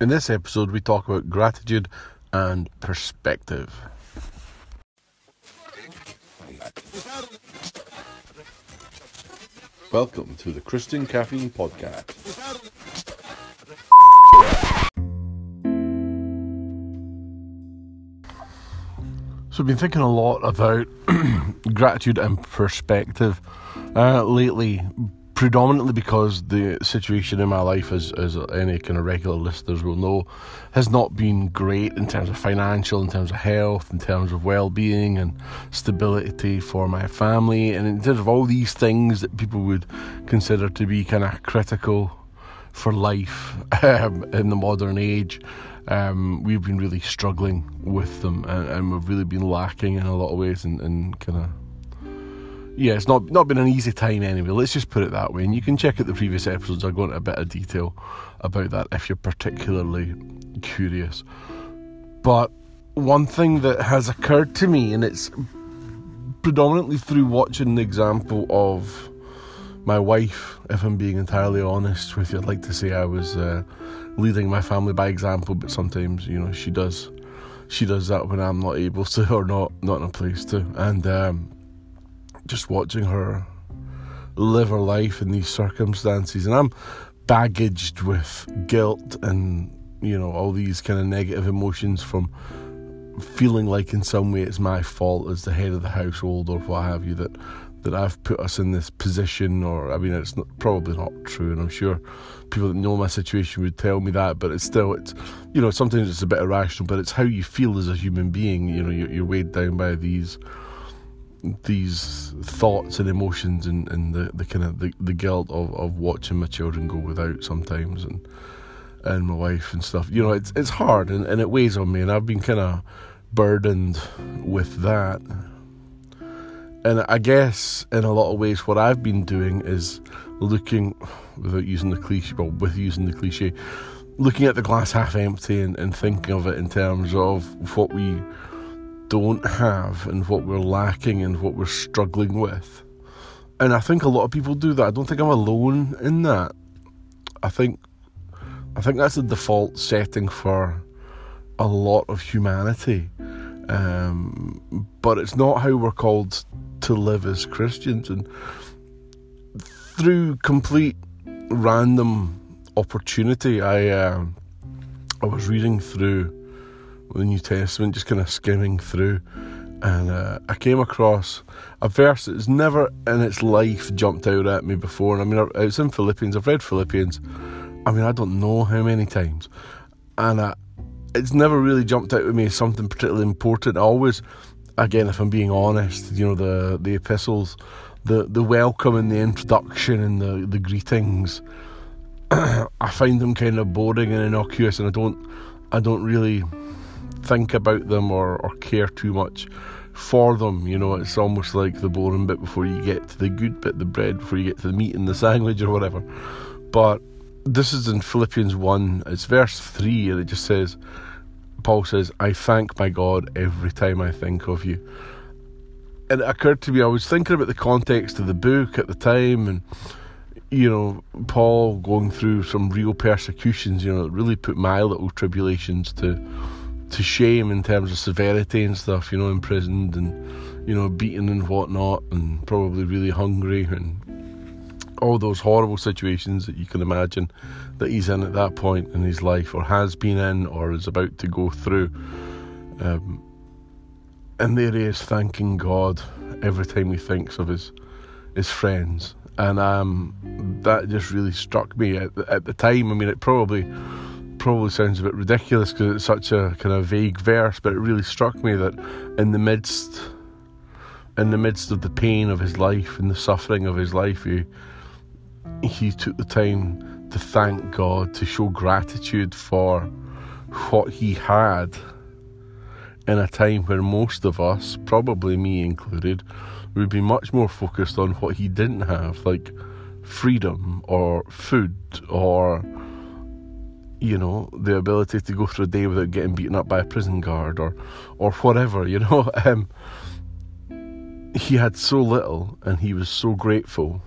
In this episode, we talk about gratitude and perspective. Welcome to the Christian Caffeine Podcast. So, I've been thinking a lot about gratitude and perspective uh, lately, predominantly because the situation in my life, as, as any kind of regular listeners will know, has not been great in terms of financial, in terms of health, in terms of well being and stability for my family, and in terms of all these things that people would consider to be kind of critical for life um, in the modern age. Um, we've been really struggling with them, and, and, we've really been lacking in a lot of ways, and, and kind of yeah, it's not not been an easy time anyway. Let's just put it that way. And you can check out the previous episodes. I go into a bit of detail about that if you're particularly curious. But one thing that has occurred to me, and it's predominantly through watching the example of my wife, if I'm being entirely honest with you, I'd like to say I was uh, leading my family by example, but sometimes you know she does, she does that when I'm not able to or not not in a place to, and um, just watching her live her life in these circumstances, and I'm baggaged with guilt and you know all these kind of negative emotions from feeling like in some way it's my fault as the head of the household or what have you that that I've put us in this position, or I mean, it's not, probably not true, and I'm sure people that know my situation would tell me that, but it's still, it's, you know, sometimes it's a bit irrational, but it's how you feel as a human being. You know, you're, you're weighed down by these these thoughts and emotions and, and the, the kind of the, the guilt of, of watching my children go without sometimes and and my wife and stuff. You know, it's it's hard and, and it weighs on me and I've been kind of burdened with that and I guess in a lot of ways, what I've been doing is looking, without using the cliche, well, with using the cliche, looking at the glass half empty and, and thinking of it in terms of what we don't have and what we're lacking and what we're struggling with. And I think a lot of people do that. I don't think I'm alone in that. I think I think that's the default setting for a lot of humanity. Um, but it's not how we're called to live as Christians. And through complete random opportunity, I uh, I was reading through the New Testament, just kind of skimming through, and uh, I came across a verse that's never in its life jumped out at me before. And I mean, it's in Philippians. I've read Philippians. I mean, I don't know how many times, and uh, it's never really jumped out at me as something particularly important. I always again, if I'm being honest, you know, the the epistles, the the welcome and the introduction and the the greetings, I find them kind of boring and innocuous, and I don't I don't really think about them or, or care too much for them. You know, it's almost like the boring bit before you get to the good bit, the bread before you get to the meat and the sandwich or whatever. But this is in Philippians 1, it's verse 3, and it just says, Paul says, I thank my God every time I think of you. And it occurred to me, I was thinking about the context of the book at the time, and, you know, Paul going through some real persecutions, you know, that really put my little tribulations to to shame in terms of severity and stuff, you know, imprisoned and, you know, beaten and whatnot, and probably really hungry and all those horrible situations that you can imagine that he's in at that point in his life, or has been in, or is about to go through. Um, and there he is thanking God every time he thinks of his his friends, and um, that just really struck me at, at the time. I mean, it probably probably sounds a bit ridiculous because it's such a kind of vague verse, but it really struck me that in the midst in the midst of the pain of his life and the suffering of his life, he he took the time to thank God, to show gratitude for what he had in a time where most of us, probably me included, would be much more focused on what he didn't have, like freedom or food or you know the ability to go through a day without getting beaten up by a prison guard or or whatever you know um, he had so little and he was so grateful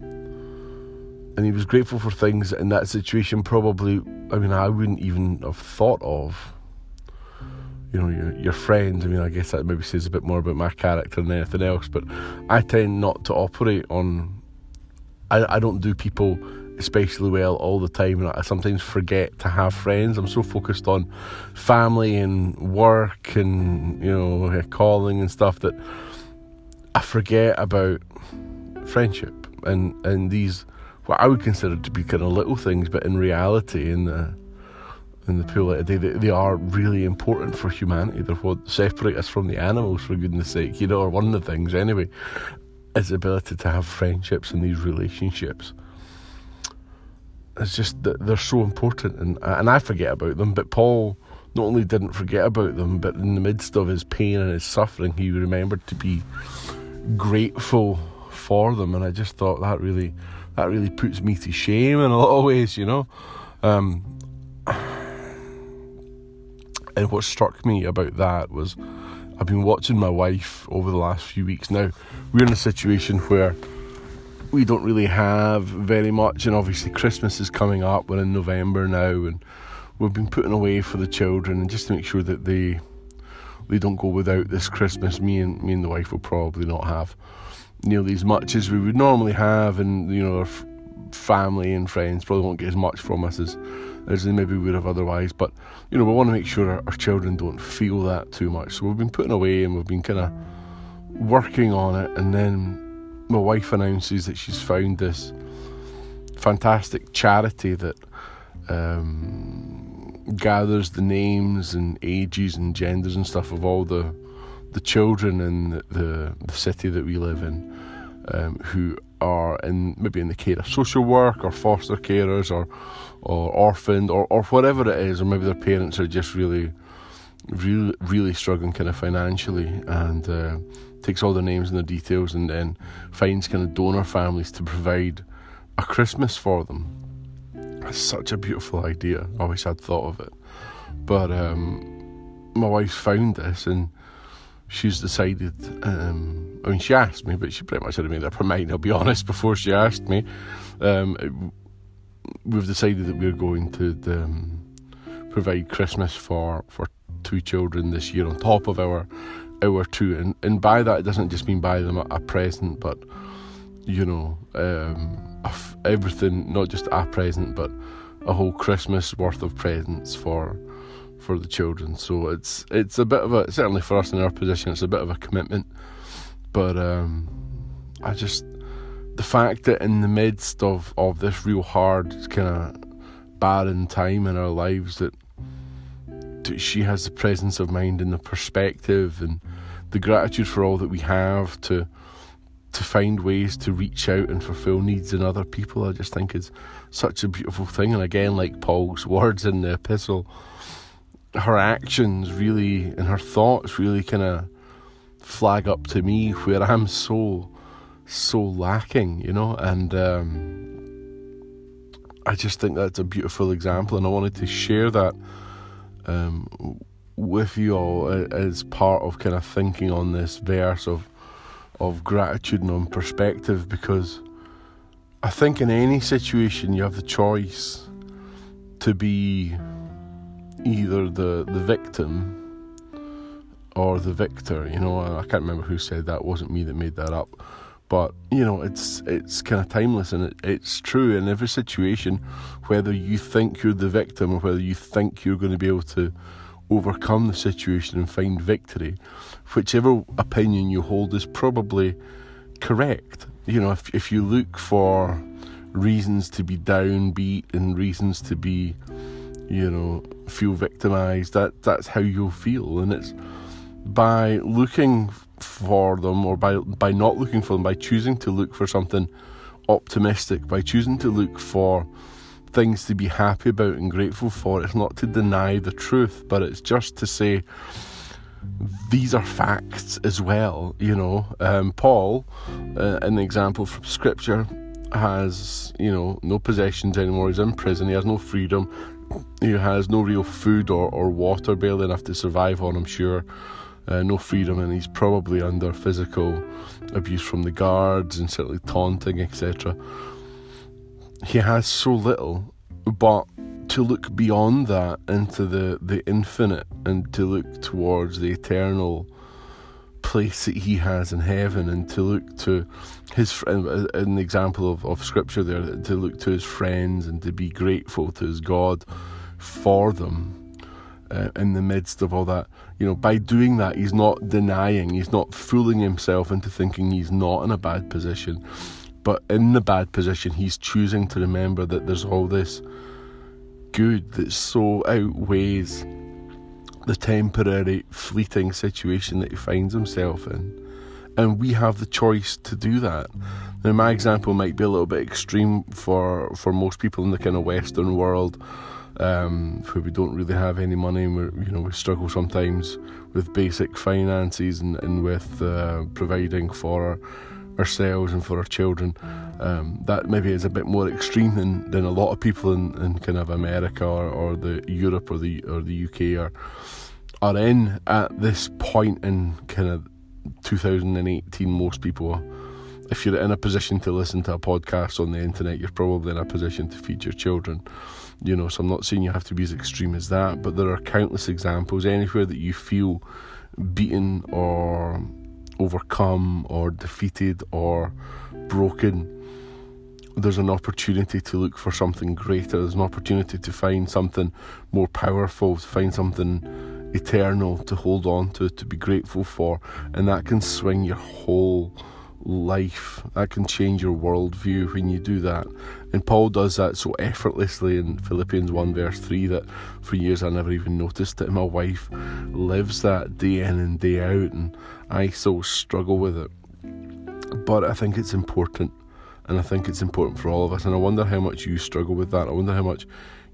and he was grateful for things in that situation probably I mean, I wouldn't even have thought of. You know, your, your friends. I mean, I guess that maybe says a bit more about my character than anything else. But I tend not to operate on. I, I don't do people especially well all the time, and I sometimes forget to have friends. I'm so focused on family and work and you know calling and stuff that I forget about friendship and and these what I would consider to be kind of little things, but in reality, in the in the pool, they, they, they are really important for humanity. They're what separate us from the animals, for goodness sake, you know, or one of the things anyway, is the ability to have friendships and these relationships. It's just that they're so important, and and I forget about them. But Paul not only didn't forget about them, but in the midst of his pain and his suffering, he remembered to be grateful for them. And I just thought that really that really puts me to shame in a lot of ways, you know. Um, and what struck me about that was I've been watching my wife over the last few weeks now. We're in a situation where we don't really have very much, and obviously Christmas is coming up. We're in November now, and we've been putting away for the children, and just to make sure that they they don't go without this Christmas. Me and me and the wife will probably not have nearly as much as we would normally have, and you know our f- family and friends probably won't get as much from us as as they maybe would have otherwise. But you know we want to make sure our, our children don't feel that too much. So we've been putting away and we've been kind of working on it, and then my wife announces that she's found this fantastic charity that. Um, gathers the names and ages and genders and stuff of all the the children in the, the, the city that we live in um, who are in maybe in the care of social work or foster carers or or orphaned or, or whatever it is, or maybe their parents are just really really really struggling kind of financially and uh, takes all their names and their details and then finds kind of donor families to provide a Christmas for them. That's such a beautiful idea. I wish I'd thought of it. But um, my wife found this and she's decided. Um, I mean, she asked me, but she pretty much had made up her mind. I'll be honest. Before she asked me, um, we've decided that we're going to um, provide Christmas for for two children this year on top of our our two, and and by that it doesn't just mean buy them a, a present, but you know, um, everything, not just a present, but a whole Christmas worth of presents for for the children. So it's it's a bit of a certainly for us in our position, it's a bit of a commitment. But um, I just the fact that in the midst of of this real hard kind of barren time in our lives that she has the presence of mind and the perspective and the gratitude for all that we have to to find ways to reach out and fulfill needs in other people. I just think is such a beautiful thing. And again like Paul's words in the epistle her actions really and her thoughts really kind of flag up to me where I'm so so lacking, you know, and um, I just think that's a beautiful example, and I wanted to share that um, with you all as part of kind of thinking on this verse of of gratitude and on perspective, because I think in any situation you have the choice to be either the the victim or the victor. You know, I can't remember who said that. It wasn't me that made that up. But you know, it's it's kind of timeless, and it, it's true in every situation. Whether you think you're the victim or whether you think you're going to be able to overcome the situation and find victory, whichever opinion you hold is probably correct. You know, if if you look for reasons to be downbeat and reasons to be you know, feel victimized. That that's how you'll feel, and it's by looking for them, or by by not looking for them, by choosing to look for something optimistic, by choosing to look for things to be happy about and grateful for. It's not to deny the truth, but it's just to say these are facts as well. You know, um, Paul, uh, an example from Scripture, has you know no possessions anymore. He's in prison. He has no freedom he has no real food or, or water, barely enough to survive on, I'm sure. Uh, no freedom, and he's probably under physical abuse from the guards and certainly taunting, etc. He has so little, but to look beyond that into the, the infinite and to look towards the eternal place that he has in heaven and to look to his an example of, of scripture there to look to his friends and to be grateful to his God for them uh, in the midst of all that you know by doing that he's not denying he's not fooling himself into thinking he's not in a bad position but in the bad position he's choosing to remember that there's all this good that so outweighs the temporary, fleeting situation that he finds himself in. And we have the choice to do that. Now, my example might be a little bit extreme for, for most people in the kind of Western world, um, where we don't really have any money. And we you know we struggle sometimes with basic finances and, and with uh, providing for ourselves and for our children. Um, that maybe is a bit more extreme than, than a lot of people in, in kind of America or, or the Europe or the or the UK are are in at this point in kind of 2018. Most people, if you're in a position to listen to a podcast on the internet, you're probably in a position to feed your children. You know, so I'm not saying you have to be as extreme as that, but there are countless examples anywhere that you feel beaten or overcome or defeated or broken, there's an opportunity to look for something greater. There's an opportunity to find something more powerful, to find something eternal to hold on to, to be grateful for, and that can swing your whole life. That can change your worldview when you do that. And Paul does that so effortlessly in Philippians 1, verse 3, that for years I never even noticed it. My wife lives that day in and day out, and I so struggle with it. But I think it's important, and I think it's important for all of us. And I wonder how much you struggle with that. I wonder how much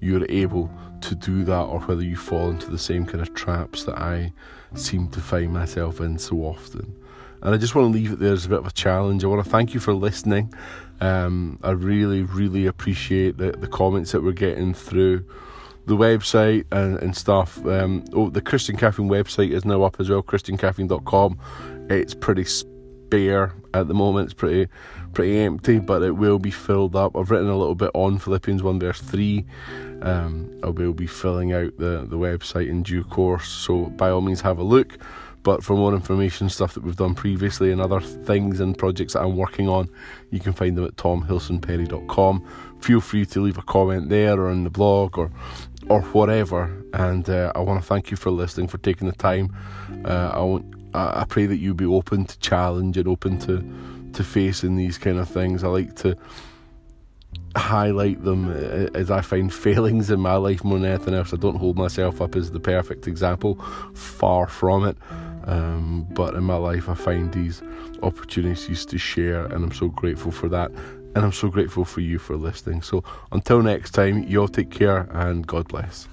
you're able to do that, or whether you fall into the same kind of traps that I seem to find myself in so often. And I just want to leave it there as a bit of a challenge. I want to thank you for listening. Um, I really, really appreciate the, the comments that we're getting through the website and, and stuff. Um, oh, the Christian Caffeine website is now up as well, christiancaffeine.com. It's pretty spare at the moment, it's pretty pretty empty, but it will be filled up. I've written a little bit on Philippians 1 verse 3. Um, I will be filling out the, the website in due course, so by all means have a look. But for more information, stuff that we've done previously, and other things and projects that I'm working on, you can find them at tomhilsonperry.com. Feel free to leave a comment there or in the blog or or whatever. And uh, I want to thank you for listening, for taking the time. Uh, I want, I pray that you be open to challenge and open to to facing these kind of things. I like to highlight them uh, as I find failings in my life more than anything else. I don't hold myself up as the perfect example, far from it. Um, but in my life, I find these opportunities to share, and I'm so grateful for that. And I'm so grateful for you for listening. So until next time, you all take care and God bless.